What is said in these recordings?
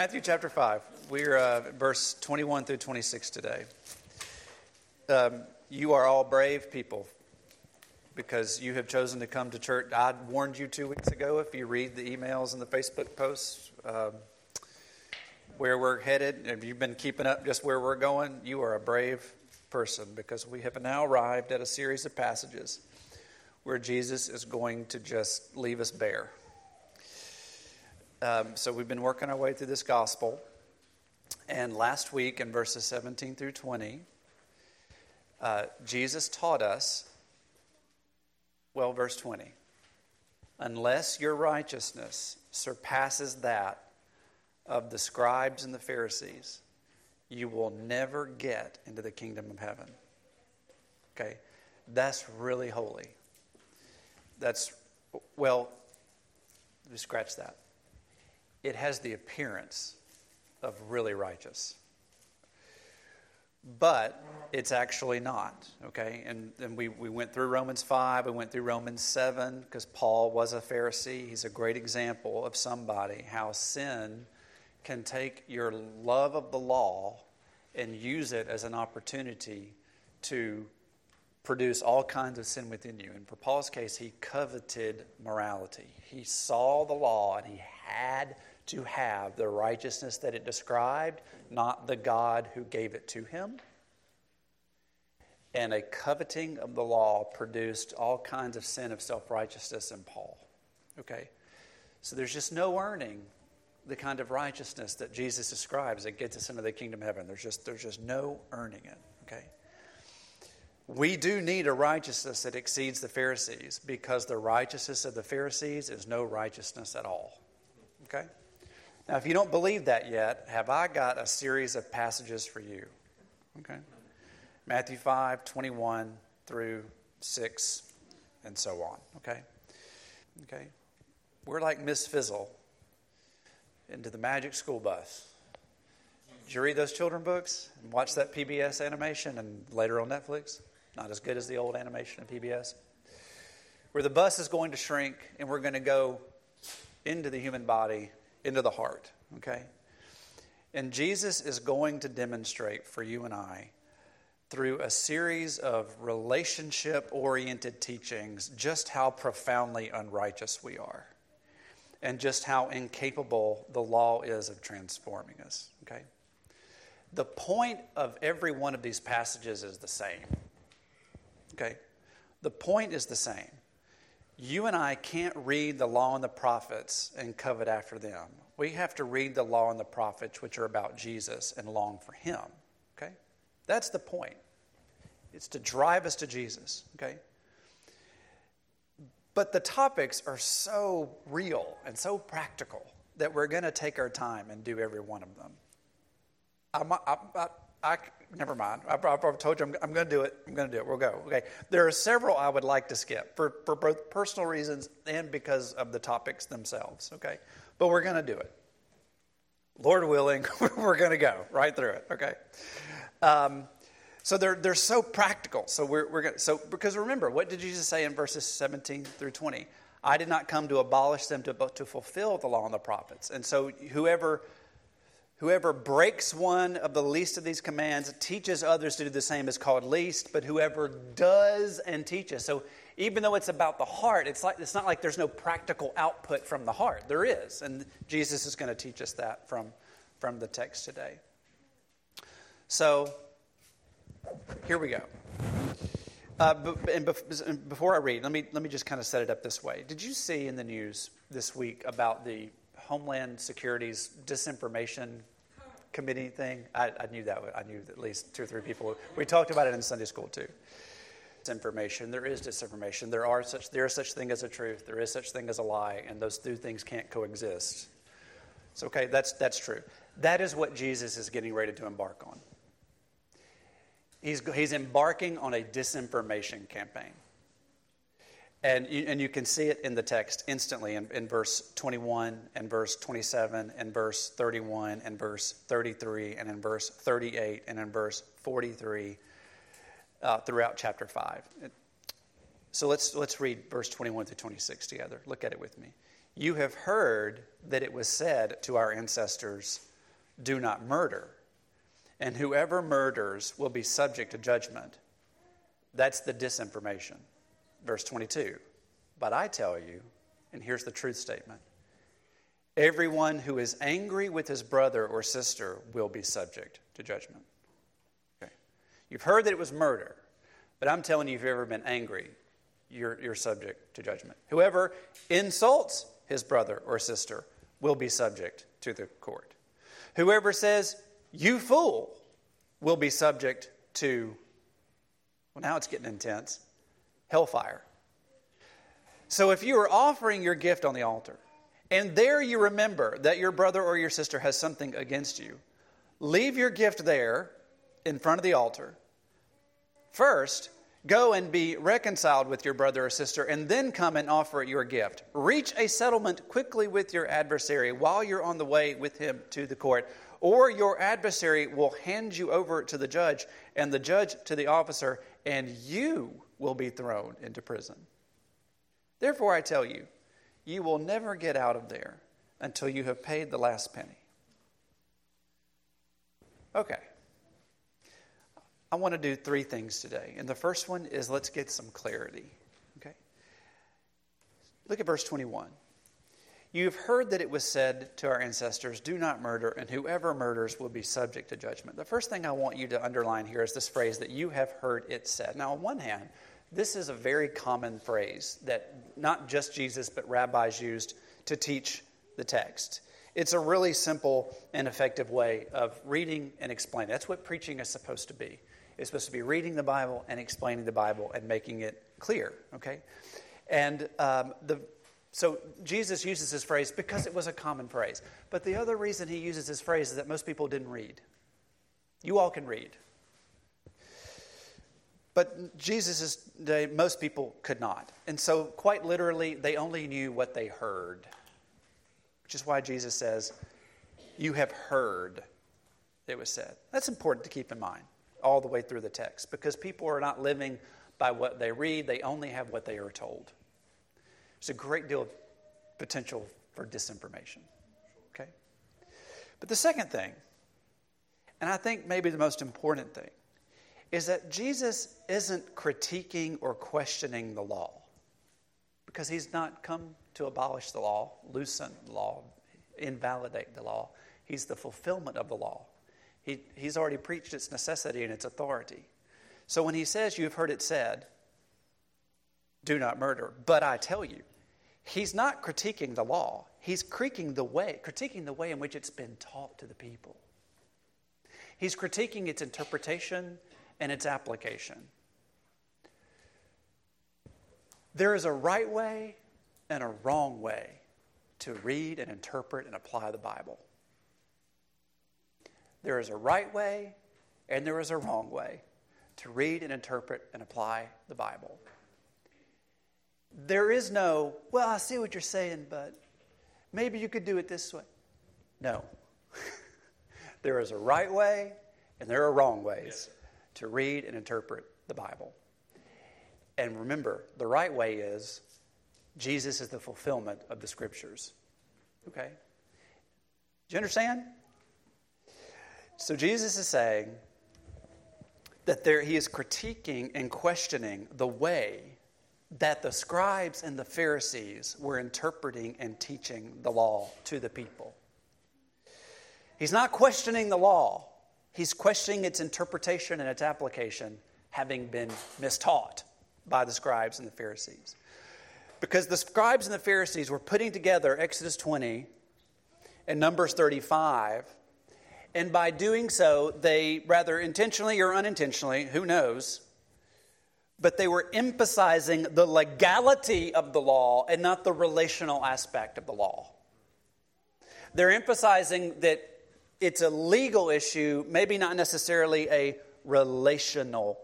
Matthew chapter 5. We're uh, verse 21 through 26 today. Um, you are all brave people because you have chosen to come to church. I warned you two weeks ago if you read the emails and the Facebook posts um, where we're headed, if you've been keeping up just where we're going, you are a brave person because we have now arrived at a series of passages where Jesus is going to just leave us bare. Um, so we've been working our way through this gospel. And last week in verses 17 through 20, uh, Jesus taught us, well, verse 20, unless your righteousness surpasses that of the scribes and the Pharisees, you will never get into the kingdom of heaven. Okay? That's really holy. That's, well, scratch that it has the appearance of really righteous. But it's actually not, okay? And, and we, we went through Romans 5, we went through Romans 7, because Paul was a Pharisee. He's a great example of somebody, how sin can take your love of the law and use it as an opportunity to produce all kinds of sin within you. And for Paul's case, he coveted morality. He saw the law and he had to have the righteousness that it described, not the God who gave it to him. And a coveting of the law produced all kinds of sin of self righteousness in Paul. Okay? So there's just no earning the kind of righteousness that Jesus describes that gets us into the kingdom of heaven. There's just, there's just no earning it. Okay? We do need a righteousness that exceeds the Pharisees because the righteousness of the Pharisees is no righteousness at all. Okay? Now, if you don't believe that yet, have I got a series of passages for you? Okay. Matthew 5, 21 through 6, and so on. Okay? Okay? We're like Miss Frizzle into the magic school bus. Did you read those children books and watch that PBS animation and later on Netflix? Not as good as the old animation of PBS. Where the bus is going to shrink and we're going to go into the human body into the heart, okay? And Jesus is going to demonstrate for you and I through a series of relationship oriented teachings just how profoundly unrighteous we are and just how incapable the law is of transforming us, okay? The point of every one of these passages is the same, okay? The point is the same you and I can't read the law and the prophets and covet after them. We have to read the law and the prophets, which are about Jesus, and long for Him. Okay? That's the point. It's to drive us to Jesus. Okay? But the topics are so real and so practical that we're going to take our time and do every one of them. I'm, I'm, I, never mind. I, have told you I'm, I'm going to do it. I'm going to do it. We'll go. Okay. There are several I would like to skip for, for both personal reasons and because of the topics themselves. Okay. But we're going to do it. Lord willing, we're going to go right through it. Okay. Um, so they're, they're so practical. So we're, we're going so because remember, what did Jesus say in verses 17 through 20? I did not come to abolish them, to, but to fulfill the law and the prophets. And so whoever Whoever breaks one of the least of these commands teaches others to do the same is called least, but whoever does and teaches. So even though it's about the heart, it's like it's not like there's no practical output from the heart. There is, and Jesus is going to teach us that from, from the text today. So here we go. Uh, and before I read, let me let me just kind of set it up this way. Did you see in the news this week about the Homeland Security's disinformation committee thing. I, I, knew that. I knew at least two or three people. We talked about it in Sunday school too. Disinformation. There is disinformation. There are such. There is such thing as a truth. There is such thing as a lie, and those two things can't coexist. So okay, that's that's true. That is what Jesus is getting ready to embark on. He's he's embarking on a disinformation campaign. And you, and you can see it in the text instantly in, in verse 21 and verse 27 and verse 31 and verse 33 and in verse 38 and in verse 43 uh, throughout chapter 5. So let's, let's read verse 21 through 26 together. Look at it with me. You have heard that it was said to our ancestors, do not murder, and whoever murders will be subject to judgment. That's the disinformation. Verse 22. But I tell you, and here's the truth statement everyone who is angry with his brother or sister will be subject to judgment. Okay. You've heard that it was murder, but I'm telling you, if you've ever been angry, you're, you're subject to judgment. Whoever insults his brother or sister will be subject to the court. Whoever says, you fool, will be subject to, well, now it's getting intense, hellfire. So if you are offering your gift on the altar, and there you remember that your brother or your sister has something against you, leave your gift there in front of the altar. First, go and be reconciled with your brother or sister, and then come and offer your gift. Reach a settlement quickly with your adversary while you're on the way with him to the court, or your adversary will hand you over to the judge, and the judge to the officer, and you will be thrown into prison. Therefore, I tell you, you will never get out of there until you have paid the last penny. Okay. I want to do three things today. And the first one is let's get some clarity. Okay? Look at verse 21. You've heard that it was said to our ancestors, Do not murder, and whoever murders will be subject to judgment. The first thing I want you to underline here is this phrase that you have heard it said. Now, on one hand, this is a very common phrase that not just Jesus, but rabbis used to teach the text. It's a really simple and effective way of reading and explaining. That's what preaching is supposed to be. It's supposed to be reading the Bible and explaining the Bible and making it clear, okay? And um, the, so Jesus uses this phrase because it was a common phrase. But the other reason he uses this phrase is that most people didn't read. You all can read. But Jesus' day, most people could not. And so, quite literally, they only knew what they heard, which is why Jesus says, You have heard, it was said. That's important to keep in mind all the way through the text because people are not living by what they read, they only have what they are told. There's a great deal of potential for disinformation. Okay? But the second thing, and I think maybe the most important thing, is that Jesus isn't critiquing or questioning the law because he's not come to abolish the law, loosen the law, invalidate the law. He's the fulfillment of the law. He, he's already preached its necessity and its authority. So when he says, You've heard it said, do not murder, but I tell you, he's not critiquing the law. He's critiquing the way, critiquing the way in which it's been taught to the people. He's critiquing its interpretation and its application. There is a right way and a wrong way to read and interpret and apply the Bible. There is a right way and there is a wrong way to read and interpret and apply the Bible. There is no, well, I see what you're saying, but maybe you could do it this way. No. there is a right way and there are wrong ways to read and interpret the Bible. And remember, the right way is Jesus is the fulfillment of the scriptures. Okay? Do you understand? So Jesus is saying that there, he is critiquing and questioning the way that the scribes and the Pharisees were interpreting and teaching the law to the people. He's not questioning the law, he's questioning its interpretation and its application having been mistaught by the scribes and the Pharisees. Because the scribes and the Pharisees were putting together Exodus 20 and Numbers 35 and by doing so, they, rather intentionally or unintentionally, who knows, but they were emphasizing the legality of the law and not the relational aspect of the law. They're emphasizing that it's a legal issue, maybe not necessarily a relational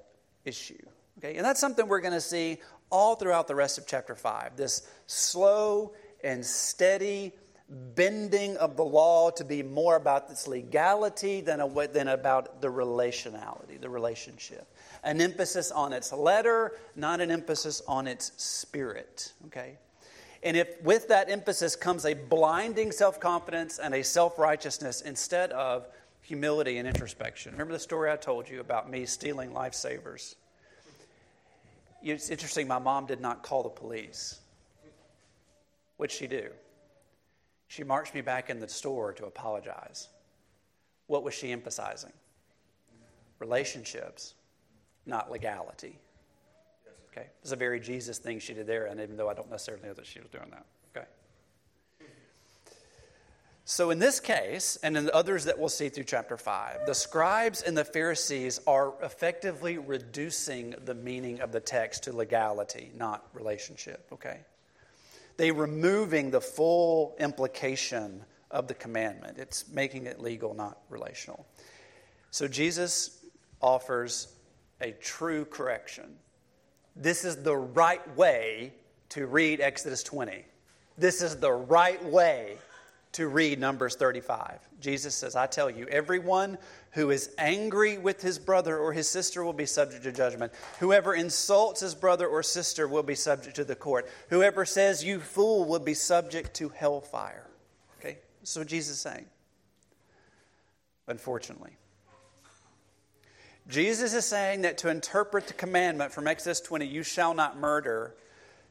issue. Okay? And that's something we're going to see all throughout the rest of chapter 5. This slow and steady bending of the law to be more about its legality than, a, than about the relationality, the relationship. An emphasis on its letter, not an emphasis on its spirit. Okay? And if with that emphasis comes a blinding self confidence and a self righteousness instead of humility and introspection. Remember the story I told you about me stealing lifesavers? It's interesting, my mom did not call the police. What'd she do? She marched me back in the store to apologize. What was she emphasizing? Relationships, not legality. Okay, it's a very Jesus thing she did there, and even though I don't necessarily know that she was doing that. Okay. So, in this case, and in the others that we'll see through chapter 5, the scribes and the Pharisees are effectively reducing the meaning of the text to legality, not relationship, okay? They removing the full implication of the commandment. It's making it legal, not relational. So, Jesus offers a true correction. This is the right way to read Exodus 20. This is the right way to read Numbers 35. Jesus says, I tell you, everyone who is angry with his brother or his sister will be subject to judgment. Whoever insults his brother or sister will be subject to the court. Whoever says, You fool, will be subject to hellfire. Okay? So Jesus is saying. Unfortunately. Jesus is saying that to interpret the commandment from Exodus 20, you shall not murder,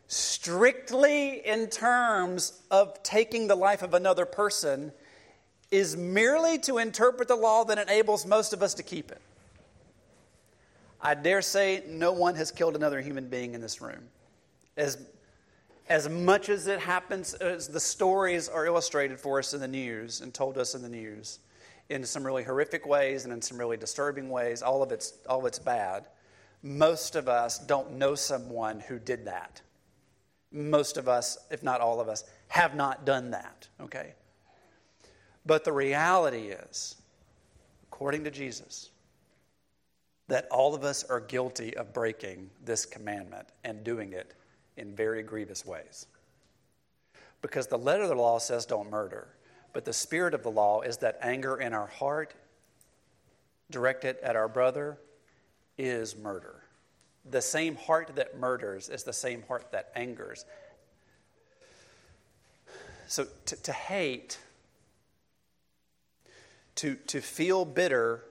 strictly in terms of taking the life of another person is merely to interpret the law that enables most of us to keep it. I dare say no one has killed another human being in this room. As, as much as it happens, as the stories are illustrated for us in the news and told us in the news, in some really horrific ways and in some really disturbing ways, all of it's, all of it's bad. Most of us don't know someone who did that most of us, if not all of us, have not done that, okay? But the reality is, according to Jesus, that all of us are guilty of breaking this commandment and doing it in very grievous ways. Because the letter of the law says don't murder, but the spirit of the law is that anger in our heart directed at our brother is murder the same heart that murders is the same heart that angers. So to, to hate, to, to feel bitter,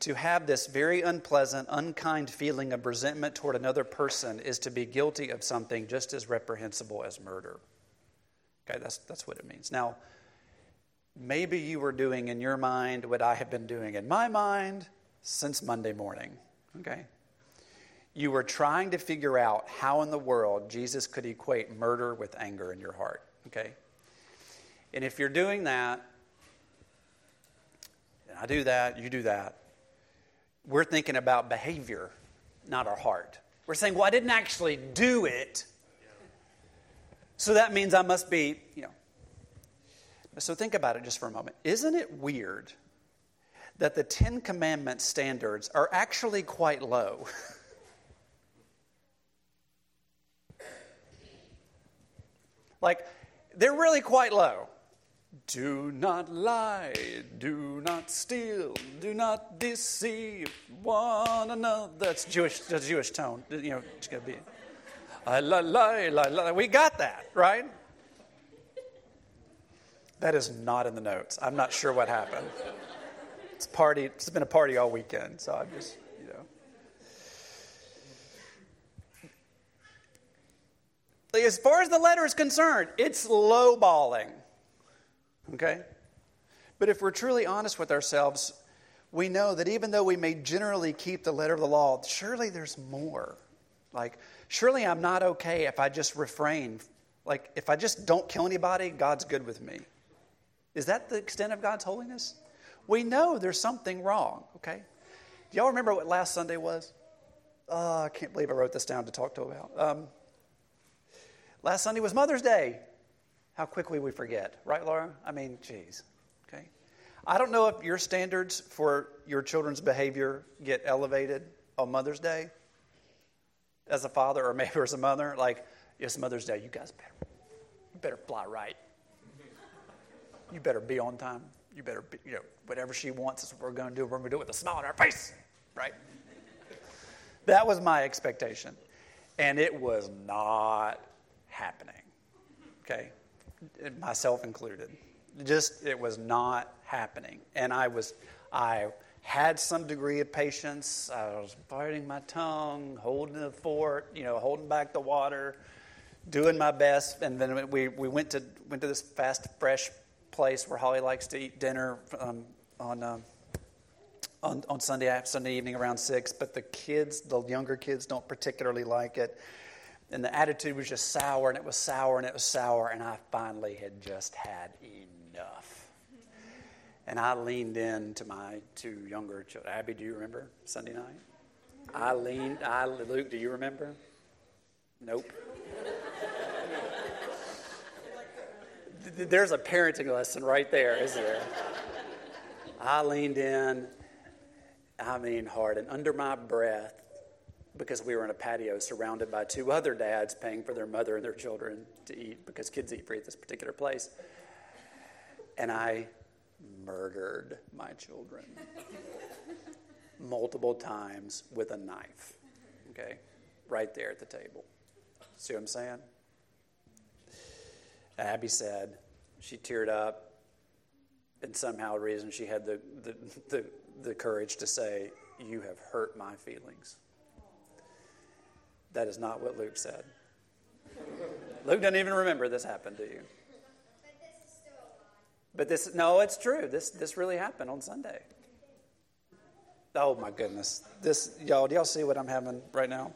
to have this very unpleasant, unkind feeling of resentment toward another person is to be guilty of something just as reprehensible as murder. Okay, that's, that's what it means. Now, maybe you were doing in your mind what I have been doing in my mind since Monday morning. Okay? you were trying to figure out how in the world Jesus could equate murder with anger in your heart. Okay? And if you're doing that, and I do that, you do that, we're thinking about behavior, not our heart. We're saying, well, I didn't actually do it. So that means I must be, you know. So think about it just for a moment. Isn't it weird that the Ten Commandments standards are actually quite low? Like, they're really quite low. Do not lie, do not steal, do not deceive one another. That's Jewish, that's Jewish tone. You know, it's going to be. I lie, lie, lie, lie. We got that, right? That is not in the notes. I'm not sure what happened. It's party. It's been a party all weekend, so I'm just. You know. As far as the letter is concerned, it's lowballing. Okay? But if we're truly honest with ourselves, we know that even though we may generally keep the letter of the law, surely there's more. Like, surely I'm not okay if I just refrain. Like, if I just don't kill anybody, God's good with me. Is that the extent of God's holiness? We know there's something wrong, okay? Do y'all remember what last Sunday was? Oh, I can't believe I wrote this down to talk to about. Um, Last Sunday was Mother's Day. How quickly we forget, right, Laura? I mean, geez. Okay. I don't know if your standards for your children's behavior get elevated on Mother's Day as a father or maybe as a mother. Like, it's Mother's Day. You guys better, you better fly right. You better be on time. You better be, you know, whatever she wants is what we're going to do. We're going to do it with a smile on our face, right? That was my expectation. And it was not happening. okay? Myself included. Just, it was not happening. And I was, I had some degree of patience. I was biting my tongue, holding the fort, you know, holding back the water, doing my best. And then we, we went, to, went to this fast, fresh place where Holly likes to eat dinner um, on, um, on, on Sunday, Sunday evening around 6. But the kids, the younger kids, don't particularly like it. And the attitude was just sour, and it was sour, and it was sour. And I finally had just had enough. And I leaned in to my two younger children. Abby, do you remember Sunday night? I leaned, I, Luke, do you remember? Nope. There's a parenting lesson right there, isn't there? I leaned in, I mean hard, and under my breath, because we were in a patio surrounded by two other dads paying for their mother and their children to eat, because kids eat free at this particular place. And I murdered my children multiple times with a knife. Okay? Right there at the table. See what I'm saying? Abby said, she teared up, and somehow, reason she had the, the, the, the courage to say, You have hurt my feelings. That is not what Luke said. Luke doesn't even remember this happened to you. But this, no, it's true. This, this really happened on Sunday. Oh my goodness. This, y'all, do y'all see what I'm having right now?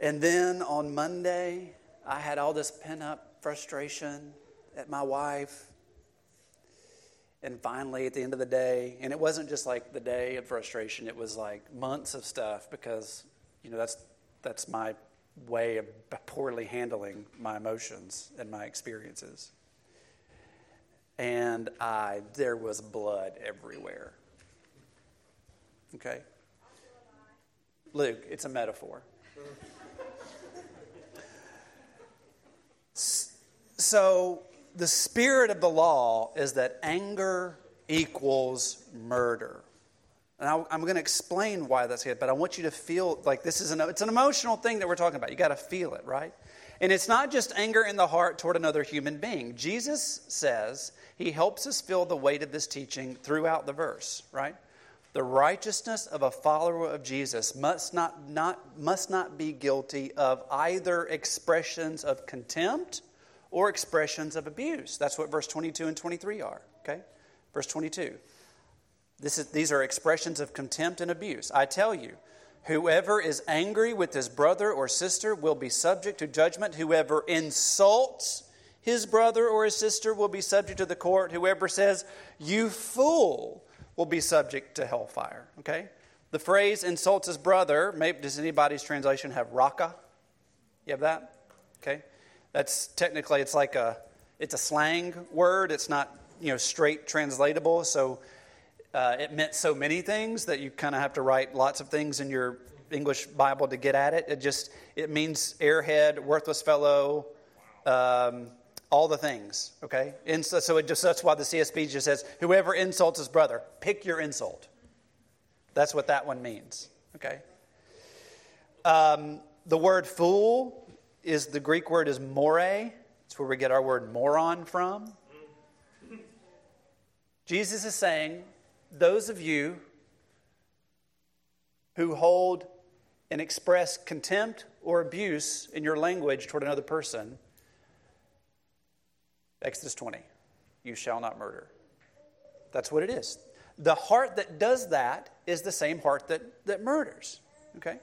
And then on Monday, I had all this pent up frustration at my wife. And finally, at the end of the day, and it wasn't just like the day of frustration, it was like months of stuff because, you know, that's, that's my way of poorly handling my emotions and my experiences and I, there was blood everywhere. Okay? Luke, it's a metaphor. So, the spirit of the law is that anger equals murder. And I, am going to explain why that's here, but I want you to feel like this is an, it's an emotional thing that we're talking about. You got to feel it, right? And it's not just anger in the heart toward another human being. Jesus says he helps us feel the weight of this teaching throughout the verse, right? The righteousness of a follower of Jesus must not, not, must not be guilty of either expressions of contempt or expressions of abuse. That's what verse 22 and 23 are, okay? Verse 22. This is, these are expressions of contempt and abuse. I tell you, whoever is angry with his brother or sister will be subject to judgment. Whoever insults his brother or his sister will be subject to the court. Whoever says, You fool, will be subject to hellfire. Okay? The phrase insults his brother, maybe, does anybody's translation have raca? You have that? Okay? That's technically, it's like a, it's a slang word. It's not, you know, straight translatable. So uh, it meant so many things that you kind of have to write lots of things in your English Bible to get at it. It just, it means airhead, worthless fellow, um, all the things, okay? And so, so it just, that's why the CSB just says, whoever insults his brother, pick your insult. That's what that one means, okay? Um, the word fool is the Greek word is more. It's where we get our word moron from. Jesus is saying, those of you who hold and express contempt or abuse in your language toward another person, Exodus 20, you shall not murder. That's what it is. The heart that does that is the same heart that, that murders. Okay?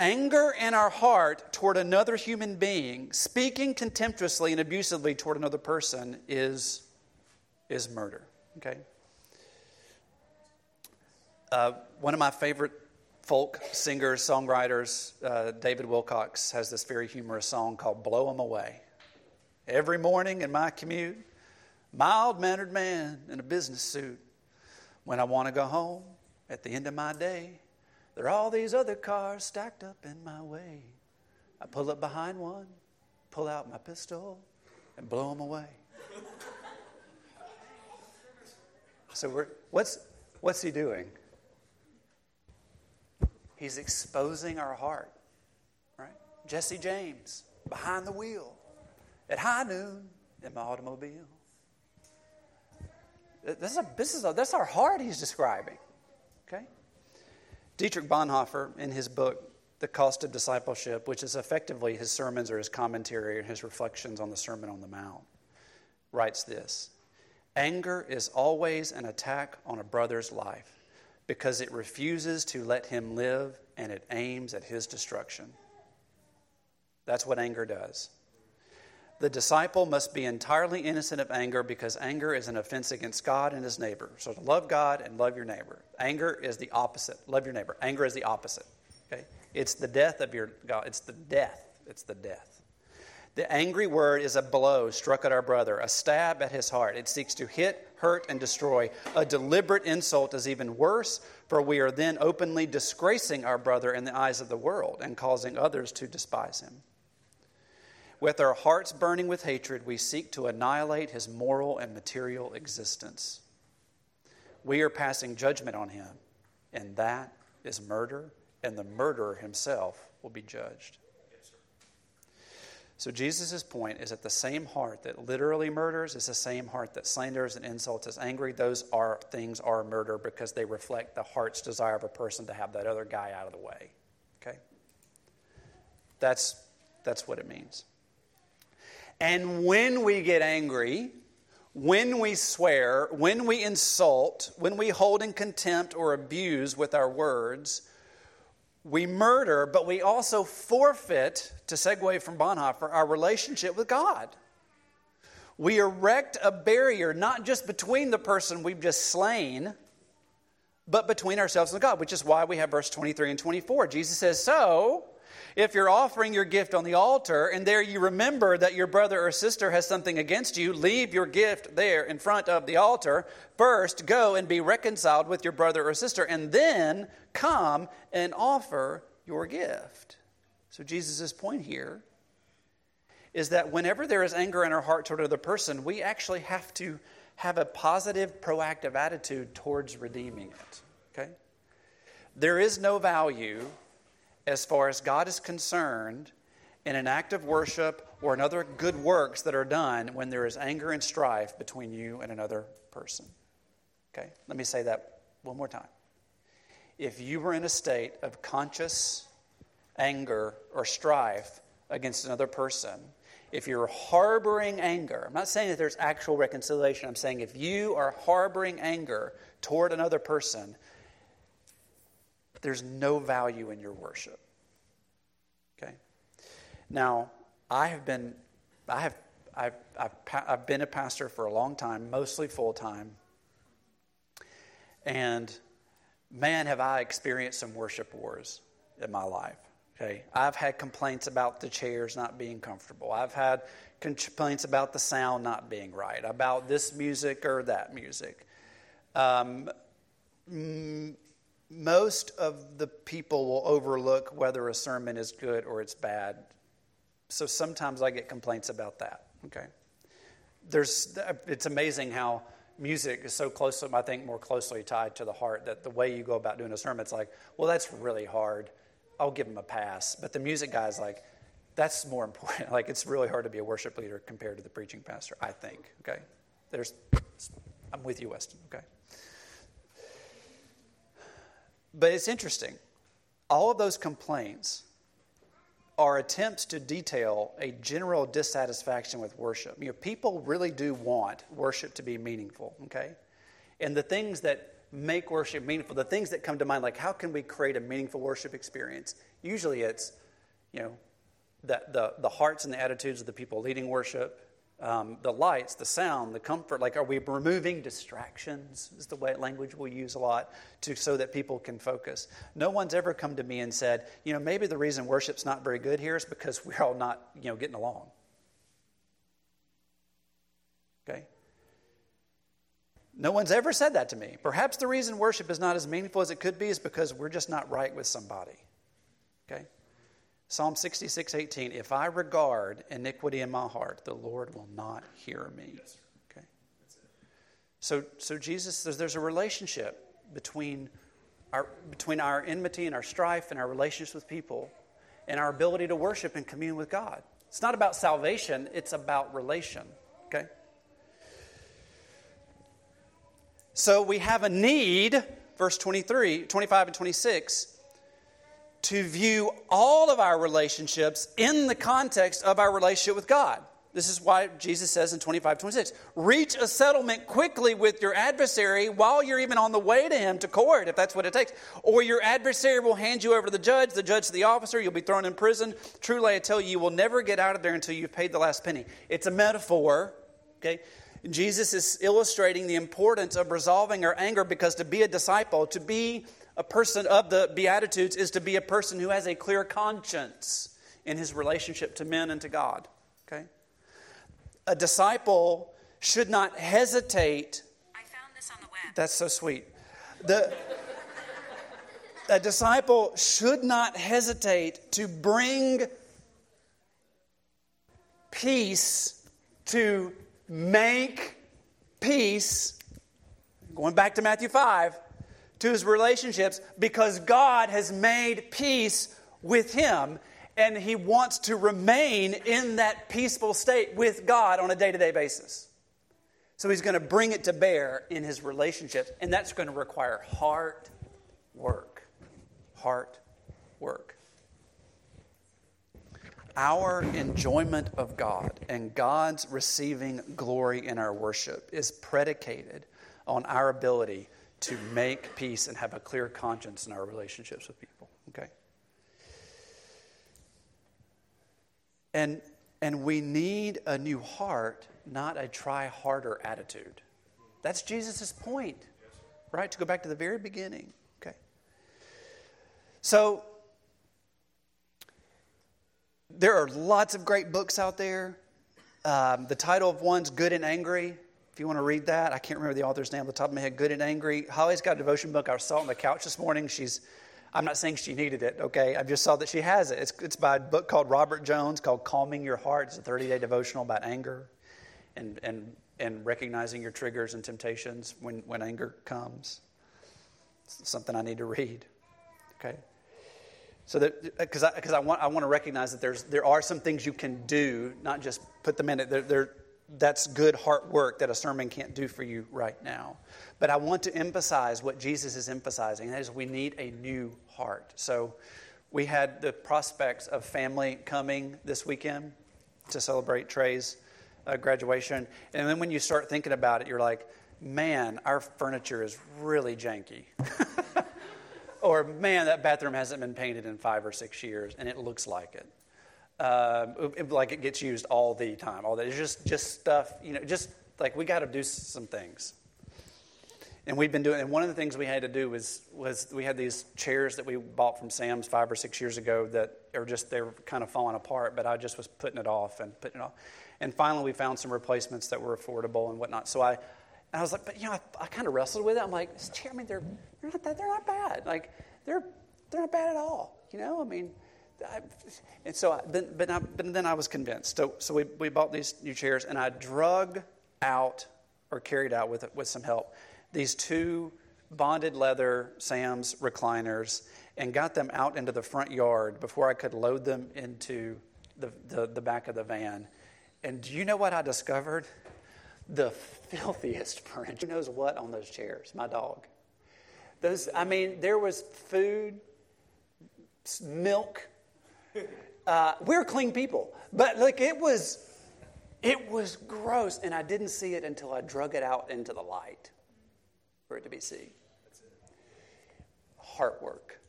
Anger in our heart toward another human being, speaking contemptuously and abusively toward another person, is, is murder. Okay? Uh, one of my favorite folk singers, songwriters, uh, David Wilcox, has this very humorous song called "Blow 'em Away every morning in my commute. Mild mannered man in a business suit. When I want to go home at the end of my day, there are all these other cars stacked up in my way. I pull up behind one, pull out my pistol, and blow them away. so what's, what's he doing? He's exposing our heart, right? Jesse James behind the wheel at high noon in my automobile. This is, a, this is a, that's our heart he's describing. Dietrich Bonhoeffer, in his book, The Cost of Discipleship, which is effectively his sermons or his commentary and his reflections on the Sermon on the Mount, writes this Anger is always an attack on a brother's life because it refuses to let him live and it aims at his destruction. That's what anger does. The disciple must be entirely innocent of anger because anger is an offense against God and his neighbor. So to love God and love your neighbor. Anger is the opposite. Love your neighbor. Anger is the opposite. Okay? It's the death of your God. It's the death. It's the death. The angry word is a blow struck at our brother, a stab at his heart. It seeks to hit, hurt, and destroy. A deliberate insult is even worse, for we are then openly disgracing our brother in the eyes of the world and causing others to despise him. With our hearts burning with hatred, we seek to annihilate his moral and material existence. We are passing judgment on him, and that is murder, and the murderer himself will be judged. So, Jesus' point is that the same heart that literally murders is the same heart that slanders and insults is angry. Those are things are murder because they reflect the heart's desire of a person to have that other guy out of the way. Okay? That's, that's what it means. And when we get angry, when we swear, when we insult, when we hold in contempt or abuse with our words, we murder, but we also forfeit, to segue from Bonhoeffer, our relationship with God. We erect a barrier not just between the person we've just slain, but between ourselves and God, which is why we have verse 23 and 24. Jesus says, So, if you're offering your gift on the altar and there you remember that your brother or sister has something against you, leave your gift there in front of the altar. First, go and be reconciled with your brother or sister, and then come and offer your gift. So, Jesus' point here is that whenever there is anger in our heart toward another person, we actually have to have a positive, proactive attitude towards redeeming it. Okay? There is no value as far as God is concerned in an act of worship or in other good works that are done when there is anger and strife between you and another person. Okay? Let me say that one more time. If you were in a state of conscious anger or strife against another person, if you're harboring anger, I'm not saying that there's actual reconciliation, I'm saying if you are harboring anger toward another person, there's no value in your worship. Okay? Now, I have been, I have, I've, I've, I've been a pastor for a long time, mostly full time. And man, have I experienced some worship wars in my life. Okay, I've had complaints about the chairs not being comfortable. I've had complaints about the sound not being right, about this music or that music. Um, most of the people will overlook whether a sermon is good or it's bad. So sometimes I get complaints about that. Okay. There's, it's amazing how music is so closely, I think, more closely tied to the heart that the way you go about doing a sermon, it's like, well, that's really hard. I'll give him a pass. But the music guy's like, that's more important. Like, it's really hard to be a worship leader compared to the preaching pastor, I think. Okay. There's, I'm with you, Weston. Okay. But it's interesting. All of those complaints are attempts to detail a general dissatisfaction with worship. You know, people really do want worship to be meaningful, okay? And the things that make worship meaningful, the things that come to mind, like how can we create a meaningful worship experience? Usually it's, you know, the, the, the hearts and the attitudes of the people leading worship, um, the lights, the sound, the comfort. Like, are we removing distractions? Is the way language we use a lot to so that people can focus. No one's ever come to me and said, you know, maybe the reason worship's not very good here is because we're all not, you know, getting along. Okay. No one's ever said that to me. Perhaps the reason worship is not as meaningful as it could be is because we're just not right with somebody. Okay? Psalm 66, 18, if I regard iniquity in my heart, the Lord will not hear me. Okay? So, so Jesus says there's a relationship between our, between our enmity and our strife and our relationships with people and our ability to worship and commune with God. It's not about salvation, it's about relation. Okay? So we have a need, verse 23, 25 and 26, to view all of our relationships in the context of our relationship with God. This is why Jesus says in 25, 26, reach a settlement quickly with your adversary while you're even on the way to him to court, if that's what it takes. Or your adversary will hand you over to the judge, the judge to the officer, you'll be thrown in prison. Truly, I tell you, you will never get out of there until you've paid the last penny. It's a metaphor, okay? Jesus is illustrating the importance of resolving our anger because to be a disciple, to be a person of the Beatitudes, is to be a person who has a clear conscience in his relationship to men and to God, okay? a disciple should not hesitate. I found this on the web. That's so sweet. The, a disciple should not hesitate to bring peace, to make peace, going back to Matthew 5, to his relationships because God has made peace with him and he wants to remain in that peaceful state with God on a day to day basis. So he's going to bring it to bear in his relationships, and that's going to require heart work. Heart work. Our enjoyment of God and God's receiving glory in our worship is predicated on our ability to make peace and have a clear conscience in our relationships with people. Okay? And, and we need a new heart, not a try harder attitude. That's Jesus' point, right? To go back to the very beginning. Okay. So, there are lots of great books out there. Um, the title of one's Good and Angry. If you want to read that, I can't remember the author's name off the top of my head. Good and Angry. Holly's got a devotion book. I saw it on the couch this morning. She's I'm not saying she needed it, okay? I just saw that she has it. It's, it's by a book called Robert Jones called Calming Your Heart. It's a 30 day devotional about anger and, and, and recognizing your triggers and temptations when, when anger comes. It's something I need to read, okay? So that, because I, cause I, want, I want to recognize that there's, there are some things you can do, not just put them in it. There, there, that's good heart work that a sermon can't do for you right now. But I want to emphasize what Jesus is emphasizing, that is, we need a new heart. So we had the prospects of family coming this weekend to celebrate Trey's uh, graduation. And then when you start thinking about it, you're like, man, our furniture is really janky. or man, that bathroom hasn't been painted in five or six years, and it looks like it uh, like it gets used all the time. All that it's just just stuff, you know, just like we got to do some things. And we've been doing. And one of the things we had to do was was we had these chairs that we bought from Sam's five or six years ago that are just they're kind of falling apart. But I just was putting it off and putting it off. And finally, we found some replacements that were affordable and whatnot. So I. I was like, but you know, I, I kind of wrestled with it. I'm like, this chair, I mean, they're, they're not that, they're not bad. Like, they're, they're not bad at all. You know, I mean, I, and so, I, but, but, I, but, then I was convinced. So, so we, we bought these new chairs, and I drug out or carried out with, with some help these two bonded leather Sam's recliners and got them out into the front yard before I could load them into the, the, the back of the van. And do you know what I discovered? The filthiest furniture. Who knows what on those chairs? My dog. Those, I mean, there was food, milk, uh, we're clean people, but like it was, it was gross, and I didn't see it until I drug it out into the light for it to be seen. Heart work.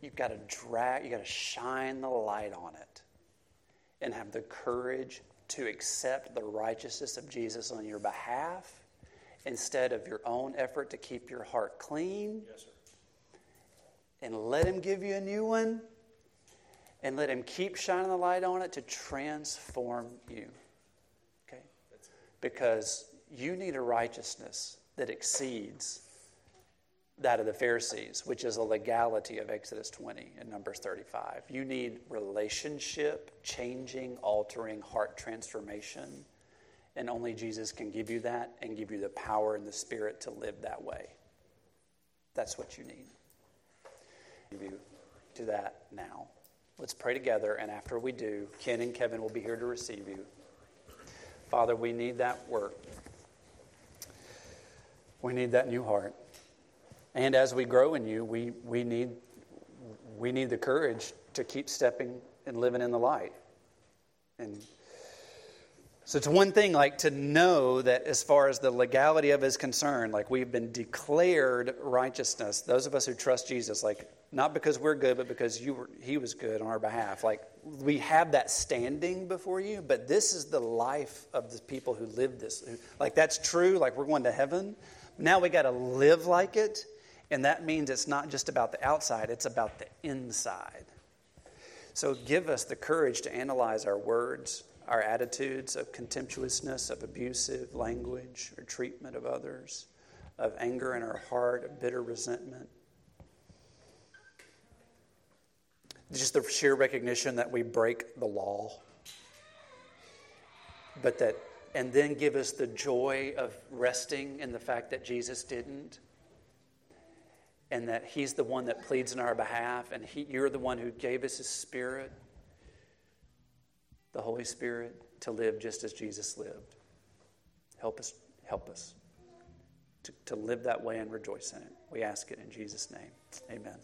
You've got to drag, you got to shine the light on it, and have the courage to accept the righteousness of Jesus on your behalf instead of your own effort to keep your heart clean. Yes, and let Him give you a new one and let Him keep shining the light on it to transform you. Okay? Because you need a righteousness that exceeds that of the Pharisees, which is a legality of Exodus 20 and Numbers 35. You need relationship changing, altering heart transformation. And only Jesus can give you that and give you the power and the spirit to live that way. That's what you need. Give you to that now. Let's pray together, and after we do, Ken and Kevin will be here to receive you. Father, we need that work. We need that new heart. And as we grow in you, we, we, need, we need the courage to keep stepping and living in the light. And so it's one thing, like to know that as far as the legality of is concerned, like we've been declared righteousness. Those of us who trust Jesus, like not because we're good, but because you were, He was good on our behalf. Like we have that standing before you. But this is the life of the people who live this. Like that's true. Like we're going to heaven. Now we got to live like it, and that means it's not just about the outside; it's about the inside. So give us the courage to analyze our words our attitudes of contemptuousness, of abusive language or treatment of others, of anger in our heart, of bitter resentment. Just the sheer recognition that we break the law, but that, and then give us the joy of resting in the fact that Jesus didn't and that He's the one that pleads in our behalf, and he, you're the one who gave us His Spirit the Holy Spirit to live just as Jesus lived. Help us, help us to, to live that way and rejoice in it. We ask it in Jesus' name. Amen.